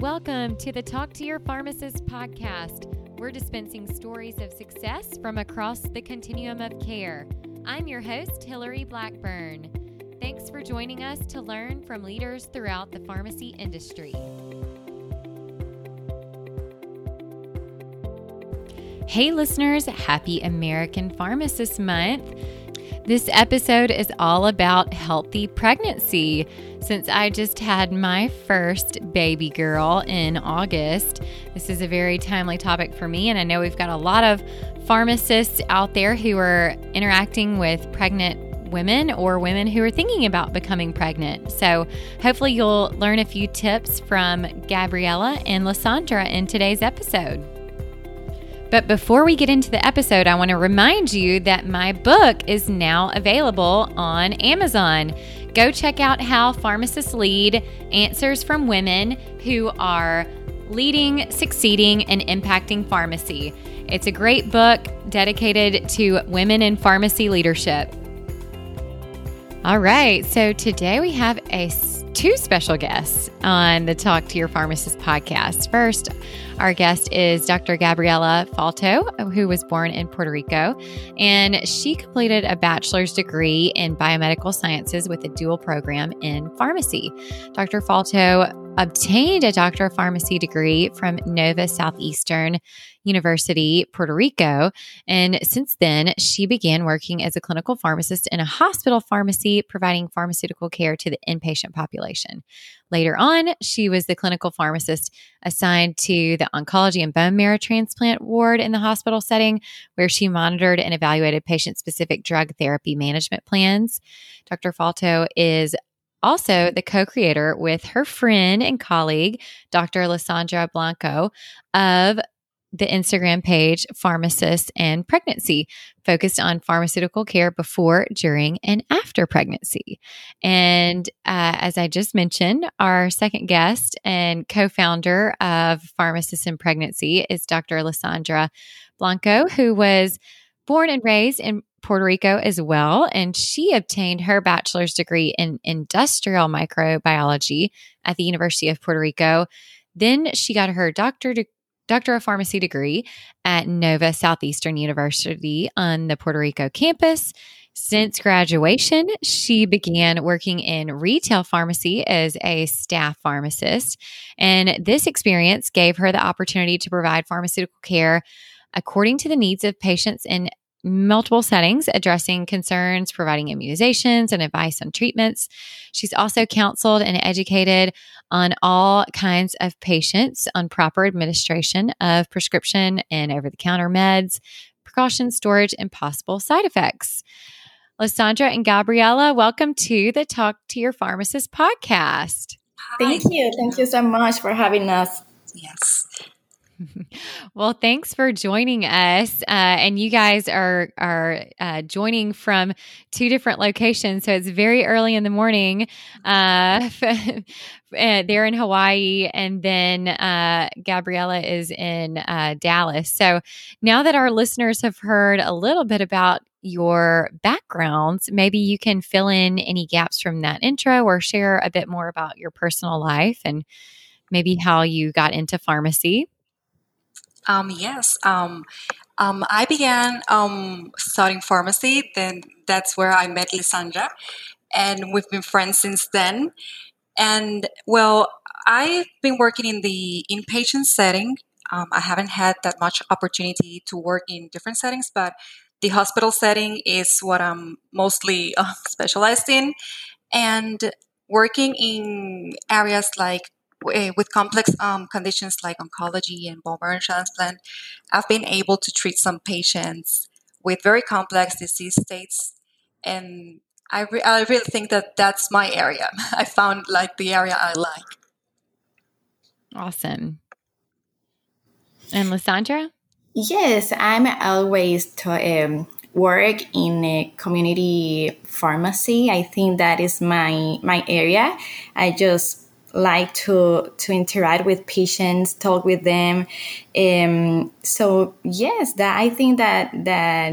Welcome to the Talk to Your Pharmacist podcast. We're dispensing stories of success from across the continuum of care. I'm your host, Hillary Blackburn. Thanks for joining us to learn from leaders throughout the pharmacy industry. Hey, listeners, happy American Pharmacist Month. This episode is all about healthy pregnancy. Since I just had my first baby girl in August, this is a very timely topic for me. And I know we've got a lot of pharmacists out there who are interacting with pregnant women or women who are thinking about becoming pregnant. So, hopefully, you'll learn a few tips from Gabriella and Lysandra in today's episode. But before we get into the episode, I want to remind you that my book is now available on Amazon. Go check out How Pharmacists Lead Answers from Women Who Are Leading, Succeeding, and Impacting Pharmacy. It's a great book dedicated to women in pharmacy leadership. All right, so today we have a two special guests on the Talk to Your Pharmacist podcast. First, our guest is Dr. Gabriella Falto, who was born in Puerto Rico, and she completed a bachelor's degree in biomedical sciences with a dual program in pharmacy. Dr. Falto obtained a doctor of pharmacy degree from Nova Southeastern University, Puerto Rico. And since then, she began working as a clinical pharmacist in a hospital pharmacy, providing pharmaceutical care to the inpatient population. Later on, she was the clinical pharmacist assigned to the oncology and bone marrow transplant ward in the hospital setting, where she monitored and evaluated patient specific drug therapy management plans. Dr. Falto is also the co creator with her friend and colleague, Dr. Lysandra Blanco, of the Instagram page Pharmacist and Pregnancy, focused on pharmaceutical care before, during, and after pregnancy. And uh, as I just mentioned, our second guest and co founder of Pharmacist and Pregnancy is Dr. Lysandra Blanco, who was born and raised in Puerto Rico as well. And she obtained her bachelor's degree in industrial microbiology at the University of Puerto Rico. Then she got her doctor de- doctor of pharmacy degree at Nova Southeastern University on the Puerto Rico campus. Since graduation, she began working in retail pharmacy as a staff pharmacist. And this experience gave her the opportunity to provide pharmaceutical care according to the needs of patients in multiple settings addressing concerns, providing immunizations and advice on treatments. She's also counseled and educated on all kinds of patients on proper administration of prescription and over the counter meds, precautions, storage, and possible side effects. Lysandra and Gabriella, welcome to the Talk to Your Pharmacist podcast. Thank you. Thank you so much for having us. Yes. well, thanks for joining us. Uh, and you guys are are uh, joining from two different locations, so it's very early in the morning. Uh, uh they're in Hawaii, and then uh, Gabriella is in uh, Dallas. So now that our listeners have heard a little bit about your backgrounds, maybe you can fill in any gaps from that intro, or share a bit more about your personal life and maybe how you got into pharmacy. Um, yes. Um, um, I began um, studying pharmacy. Then that's where I met Lysandra, and we've been friends since then. And well, I've been working in the inpatient setting. Um, I haven't had that much opportunity to work in different settings, but the hospital setting is what I'm mostly uh, specialized in. And working in areas like with complex um, conditions like oncology and bone marrow transplant, I've been able to treat some patients with very complex disease states, and I, re- I really think that that's my area. I found like the area I like. Awesome. And Lysandra? Yes, I'm always to um, work in a community pharmacy. I think that is my my area. I just like to to interact with patients, talk with them. Um, so yes, that I think that that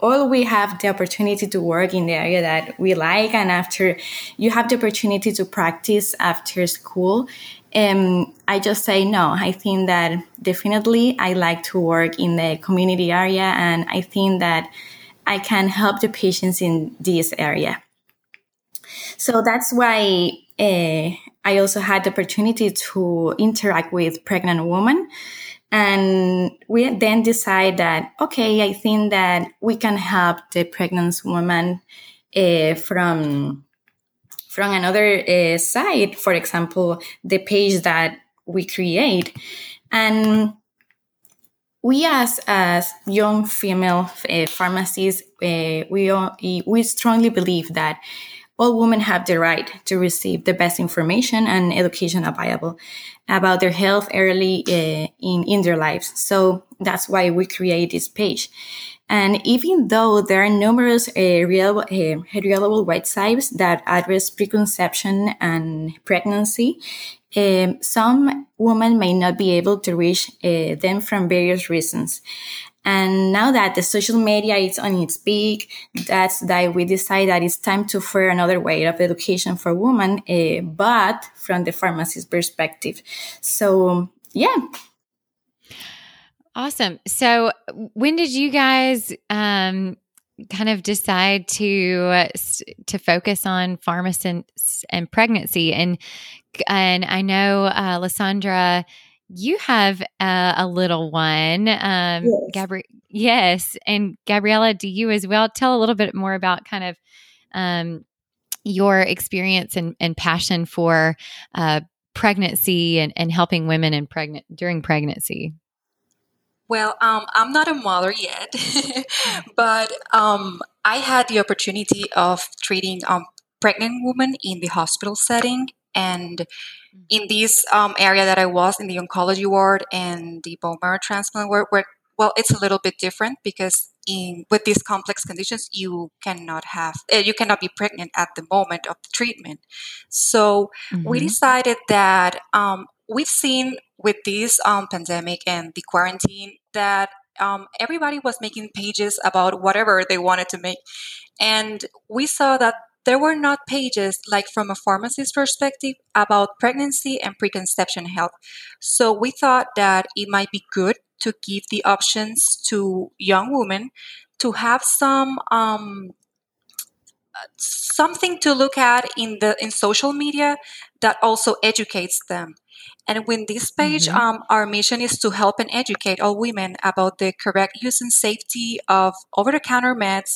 all we have the opportunity to work in the area that we like and after you have the opportunity to practice after school. Um, i just say no. I think that definitely i like to work in the community area and i think that i can help the patients in this area. So that's why uh, i also had the opportunity to interact with pregnant women and we then decide that, okay, I think that we can help the pregnant woman uh, from, from another uh, side. For example, the page that we create. And we as, as young female uh, pharmacists, uh, we, we strongly believe that all women have the right to receive the best information and education available about their health early uh, in, in their lives. So that's why we create this page. And even though there are numerous uh, reliable, uh, reliable websites that address preconception and pregnancy, um, some women may not be able to reach uh, them from various reasons. And now that the social media is on its peak, that's that we decide that it's time to offer another way of education for women, uh, but from the pharmacist perspective. So, yeah. Awesome. So, when did you guys um, kind of decide to to focus on pharmacists and pregnancy? And and I know uh, Lysandra you have a, a little one, um, yes. Gabri- yes, and Gabriella, do you as well? Tell a little bit more about kind of um, your experience and, and passion for uh, pregnancy and, and helping women in pregnant during pregnancy. Well, um, I'm not a mother yet, but um, I had the opportunity of treating um, pregnant women in the hospital setting, and in this um, area that I was in the oncology ward and the bone marrow transplant ward, where well, it's a little bit different because in with these complex conditions, you cannot have uh, you cannot be pregnant at the moment of the treatment. So mm-hmm. we decided that um, we've seen with this um, pandemic and the quarantine that um, everybody was making pages about whatever they wanted to make, and we saw that there were not pages like from a pharmacist perspective about pregnancy and preconception health. So we thought that it might be good to give the options to young women to have some um, something to look at in the in social media that also educates them. And with this page, mm-hmm. um, our mission is to help and educate all women about the correct use and safety of over-the-counter meds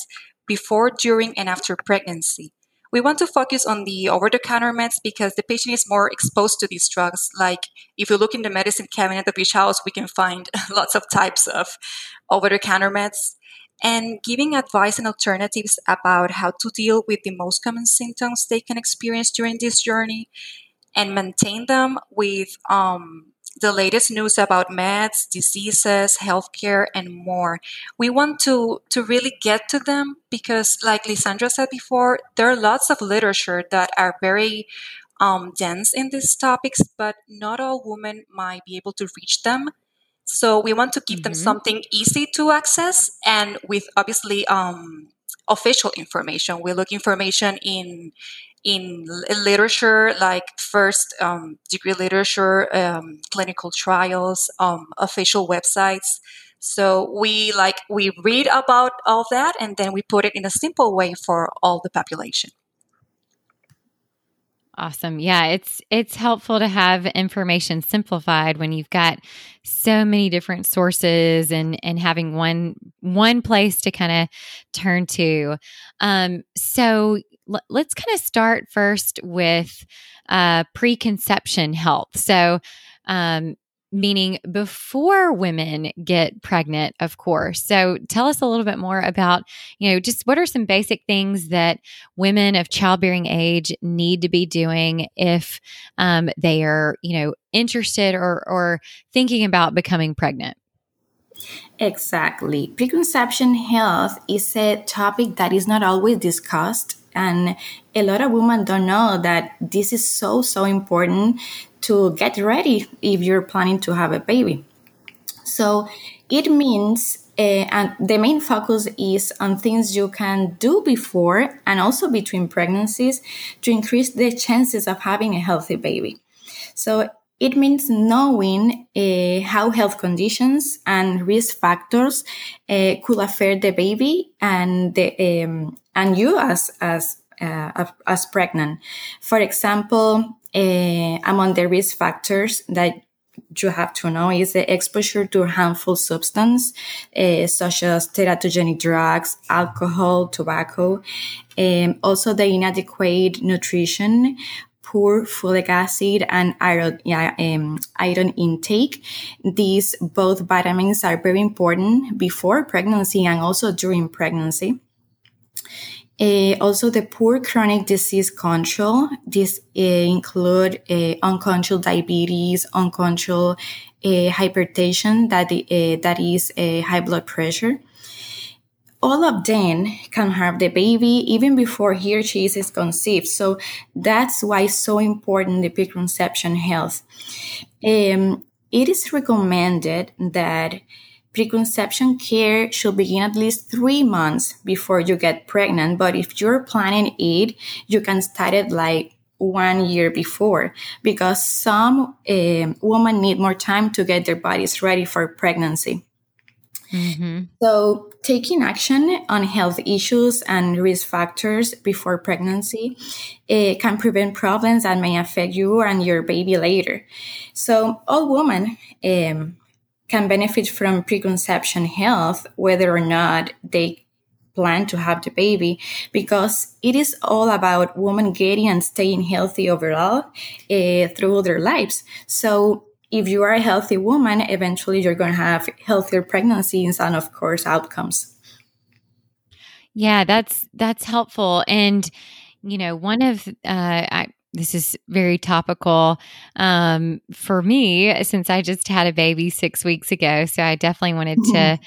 before, during, and after pregnancy. We want to focus on the over the counter meds because the patient is more exposed to these drugs. Like if you look in the medicine cabinet of each house, we can find lots of types of over the counter meds. And giving advice and alternatives about how to deal with the most common symptoms they can experience during this journey and maintain them with um, the latest news about meds, diseases, healthcare, and more. We want to, to really get to them because, like Lysandra said before, there are lots of literature that are very um, dense in these topics, but not all women might be able to reach them. So we want to give mm-hmm. them something easy to access and with obviously um, official information. We look information in in literature like first um, degree literature, um, clinical trials, um, official websites. So we like we read about all that and then we put it in a simple way for all the population. Awesome. Yeah, it's it's helpful to have information simplified when you've got so many different sources and and having one one place to kind of turn to. Um so let's kind of start first with uh, preconception health. So, um, meaning before women get pregnant, of course. So, tell us a little bit more about, you know, just what are some basic things that women of childbearing age need to be doing if um, they are, you know, interested or, or thinking about becoming pregnant? Exactly. Preconception health is a topic that is not always discussed and a lot of women don't know that this is so, so important to get ready if you're planning to have a baby. So it means Uh, and the main focus is on things you can do before and also between pregnancies to increase the chances of having a healthy baby. So it means knowing uh, how health conditions and risk factors uh, could affect the baby and the, um, and you as as uh, as pregnant. For example, uh, among the risk factors that you have to know is the exposure to harmful substance uh, such as teratogenic drugs, alcohol, tobacco, um, also the inadequate nutrition poor folic acid and iron, yeah, um, iron intake. These both vitamins are very important before pregnancy and also during pregnancy. Uh, also, the poor chronic disease control. This uh, include uh, uncontrolled diabetes, uncontrolled uh, hypertension, that uh, that is high blood pressure. All of them can have the baby even before he or she is conceived. So that's why it's so important the preconception health. Um, it is recommended that preconception care should begin at least three months before you get pregnant. But if you're planning it, you can start it like one year before because some uh, women need more time to get their bodies ready for pregnancy. Mm-hmm. So, taking action on health issues and risk factors before pregnancy it can prevent problems that may affect you and your baby later. So, all women um, can benefit from preconception health, whether or not they plan to have the baby, because it is all about women getting and staying healthy overall uh, through their lives. So if you are a healthy woman, eventually you're going to have healthier pregnancies and, of course, outcomes. Yeah, that's that's helpful. And you know, one of uh, I, this is very topical um, for me since I just had a baby six weeks ago. So I definitely wanted mm-hmm. to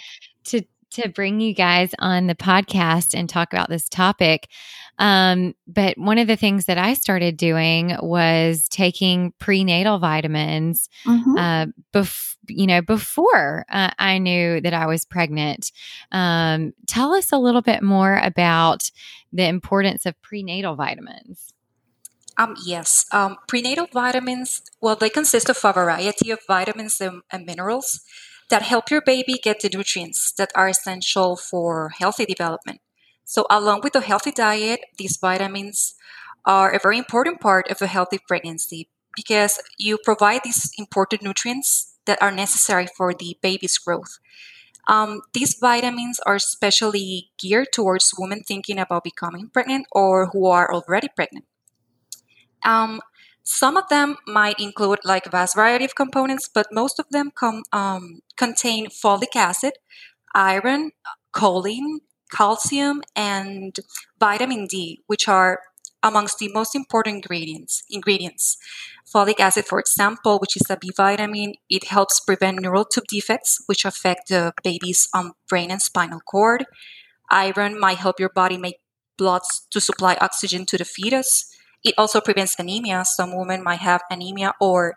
to bring you guys on the podcast and talk about this topic. Um, but one of the things that I started doing was taking prenatal vitamins, mm-hmm. uh, bef- you know, before uh, I knew that I was pregnant. Um, tell us a little bit more about the importance of prenatal vitamins. Um, yes, um, prenatal vitamins, well, they consist of a variety of vitamins and, and minerals that help your baby get the nutrients that are essential for healthy development. So, along with a healthy diet, these vitamins are a very important part of a healthy pregnancy because you provide these important nutrients that are necessary for the baby's growth. Um, these vitamins are especially geared towards women thinking about becoming pregnant or who are already pregnant. Um, some of them might include like a vast variety of components, but most of them come um, contain folic acid, iron, choline, calcium, and vitamin D, which are amongst the most important ingredients. Ingredients. Folic acid, for example, which is a B vitamin, it helps prevent neural tube defects, which affect the baby's um, brain and spinal cord. Iron might help your body make blood to supply oxygen to the fetus. It also prevents anemia. Some women might have anemia or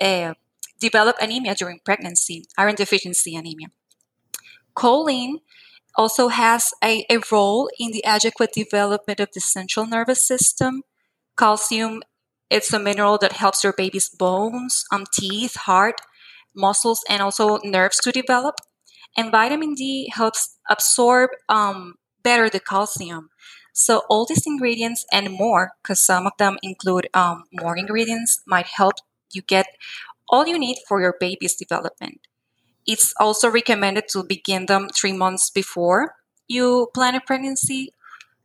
uh, develop anemia during pregnancy, iron deficiency anemia. Choline also has a, a role in the adequate development of the central nervous system. Calcium, it's a mineral that helps your baby's bones, um, teeth, heart, muscles, and also nerves to develop. And vitamin D helps absorb um, better the calcium. So all these ingredients and more, because some of them include um, more ingredients, might help you get all you need for your baby's development. It's also recommended to begin them three months before you plan a pregnancy.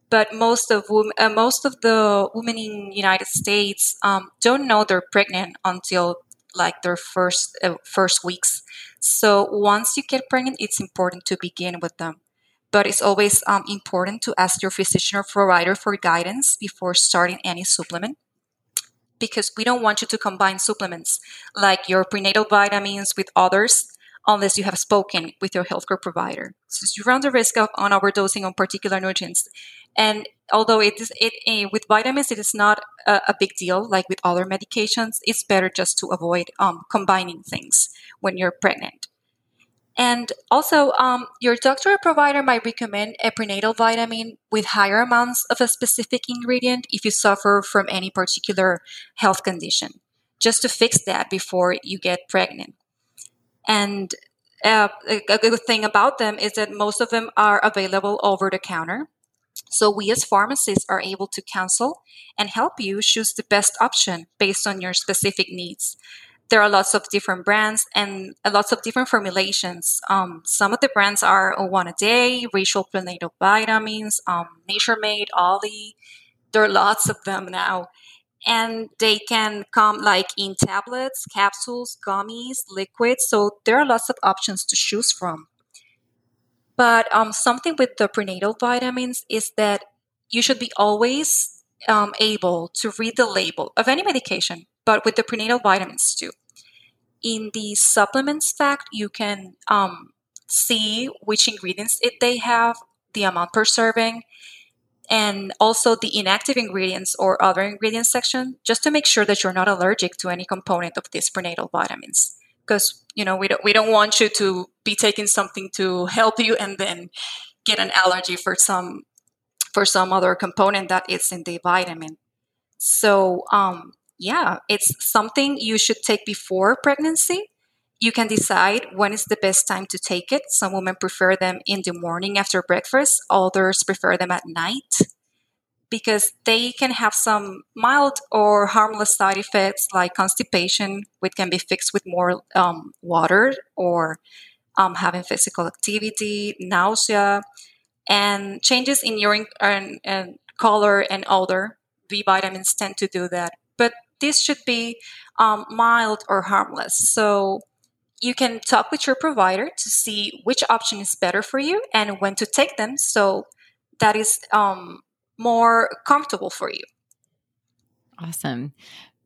But most of uh, most of the women in United States um, don't know they're pregnant until like their first uh, first weeks. So once you get pregnant, it's important to begin with them but it's always um, important to ask your physician or provider for guidance before starting any supplement because we don't want you to combine supplements like your prenatal vitamins with others unless you have spoken with your healthcare provider. Since you run the risk of on overdosing on particular nutrients. And although it is it uh, with vitamins, it is not a, a, big deal like with other medications. It's better just to avoid um, combining things when you're pregnant. And also, um, your doctor or provider might recommend a prenatal vitamin with higher amounts of a specific ingredient if you suffer from any particular health condition, just to fix that before you get pregnant. And uh, a good thing about them is that most of them are available over the counter. So we as pharmacists are able to counsel and help you choose the best option based on your specific needs there are lots of different brands and lots of different formulations. Um, some of the brands are one a day, Rachel prenatal vitamins, um, Nature Made, Olly. There are lots of them now. And they can come like in tablets, capsules, gummies, liquids. So there are lots of options to choose from. But um, something with the prenatal vitamins is that you should be always um, able to read the label of any medication but with the prenatal vitamins too. In the supplements fact, you can um, see which ingredients it, they have, the amount per serving, and also the inactive ingredients or other ingredients section, just to make sure that you're not allergic to any component of these prenatal vitamins. Because you know we don't we don't want you to be taking something to help you and then get an allergy for some for some other component that is in the vitamin. So um, yeah, it's something you should take before pregnancy. You can decide when is the best time to take it. Some women prefer them in the morning after breakfast, others prefer them at night because they can have some mild or harmless side effects like constipation, which can be fixed with more um, water or um, having physical activity, nausea, and changes in urine and, and color and odor. B vitamins tend to do that. But this should be um, mild or harmless. So you can talk with your provider to see which option is better for you and when to take them so that is um, more comfortable for you. Awesome.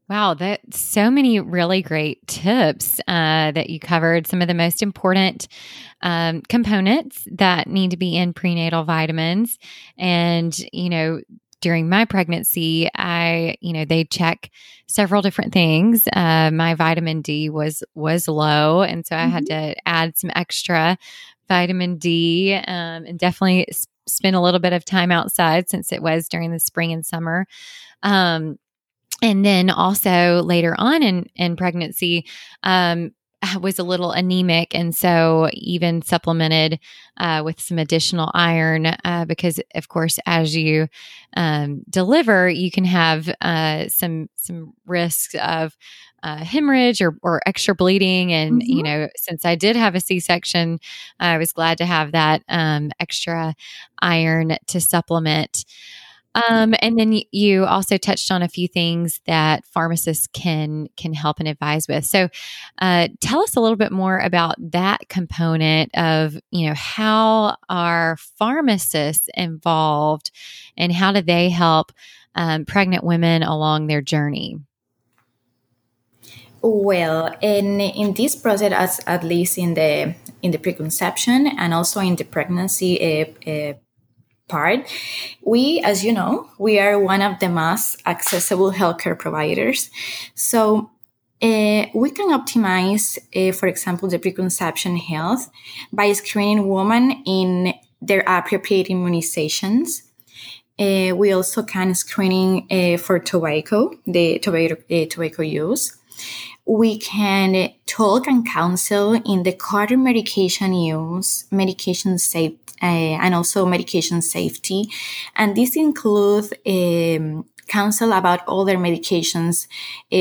Wow, that so many really great tips uh, that you covered. Some of the most important um, components that need to be in prenatal vitamins, and you know during my pregnancy, I, you know, they check several different things. Uh, my vitamin D was was low, and so I mm-hmm. had to add some extra vitamin D, um, and definitely spend a little bit of time outside since it was during the spring and summer. Um, and then also later on in in pregnancy, um, was a little anemic and so even supplemented uh, with some additional iron uh, because of course as you um, deliver you can have uh, some some risks of uh, hemorrhage or, or extra bleeding and mm-hmm. you know since i did have a c-section i was glad to have that um, extra iron to supplement um, and then you also touched on a few things that pharmacists can can help and advise with. So, uh, tell us a little bit more about that component of you know how are pharmacists involved, and how do they help um, pregnant women along their journey? Well, in in this process, as at least in the in the preconception and also in the pregnancy uh, uh, part, we, as you know, we are one of the most accessible healthcare providers. So uh, we can optimize, uh, for example, the preconception health by screening women in their appropriate immunizations. Uh, we also can screening for tobacco, the tobacco, tobacco use. We can talk and counsel in the current medication use, medication safe, uh, and also medication safety. And this includes um, counsel about other medications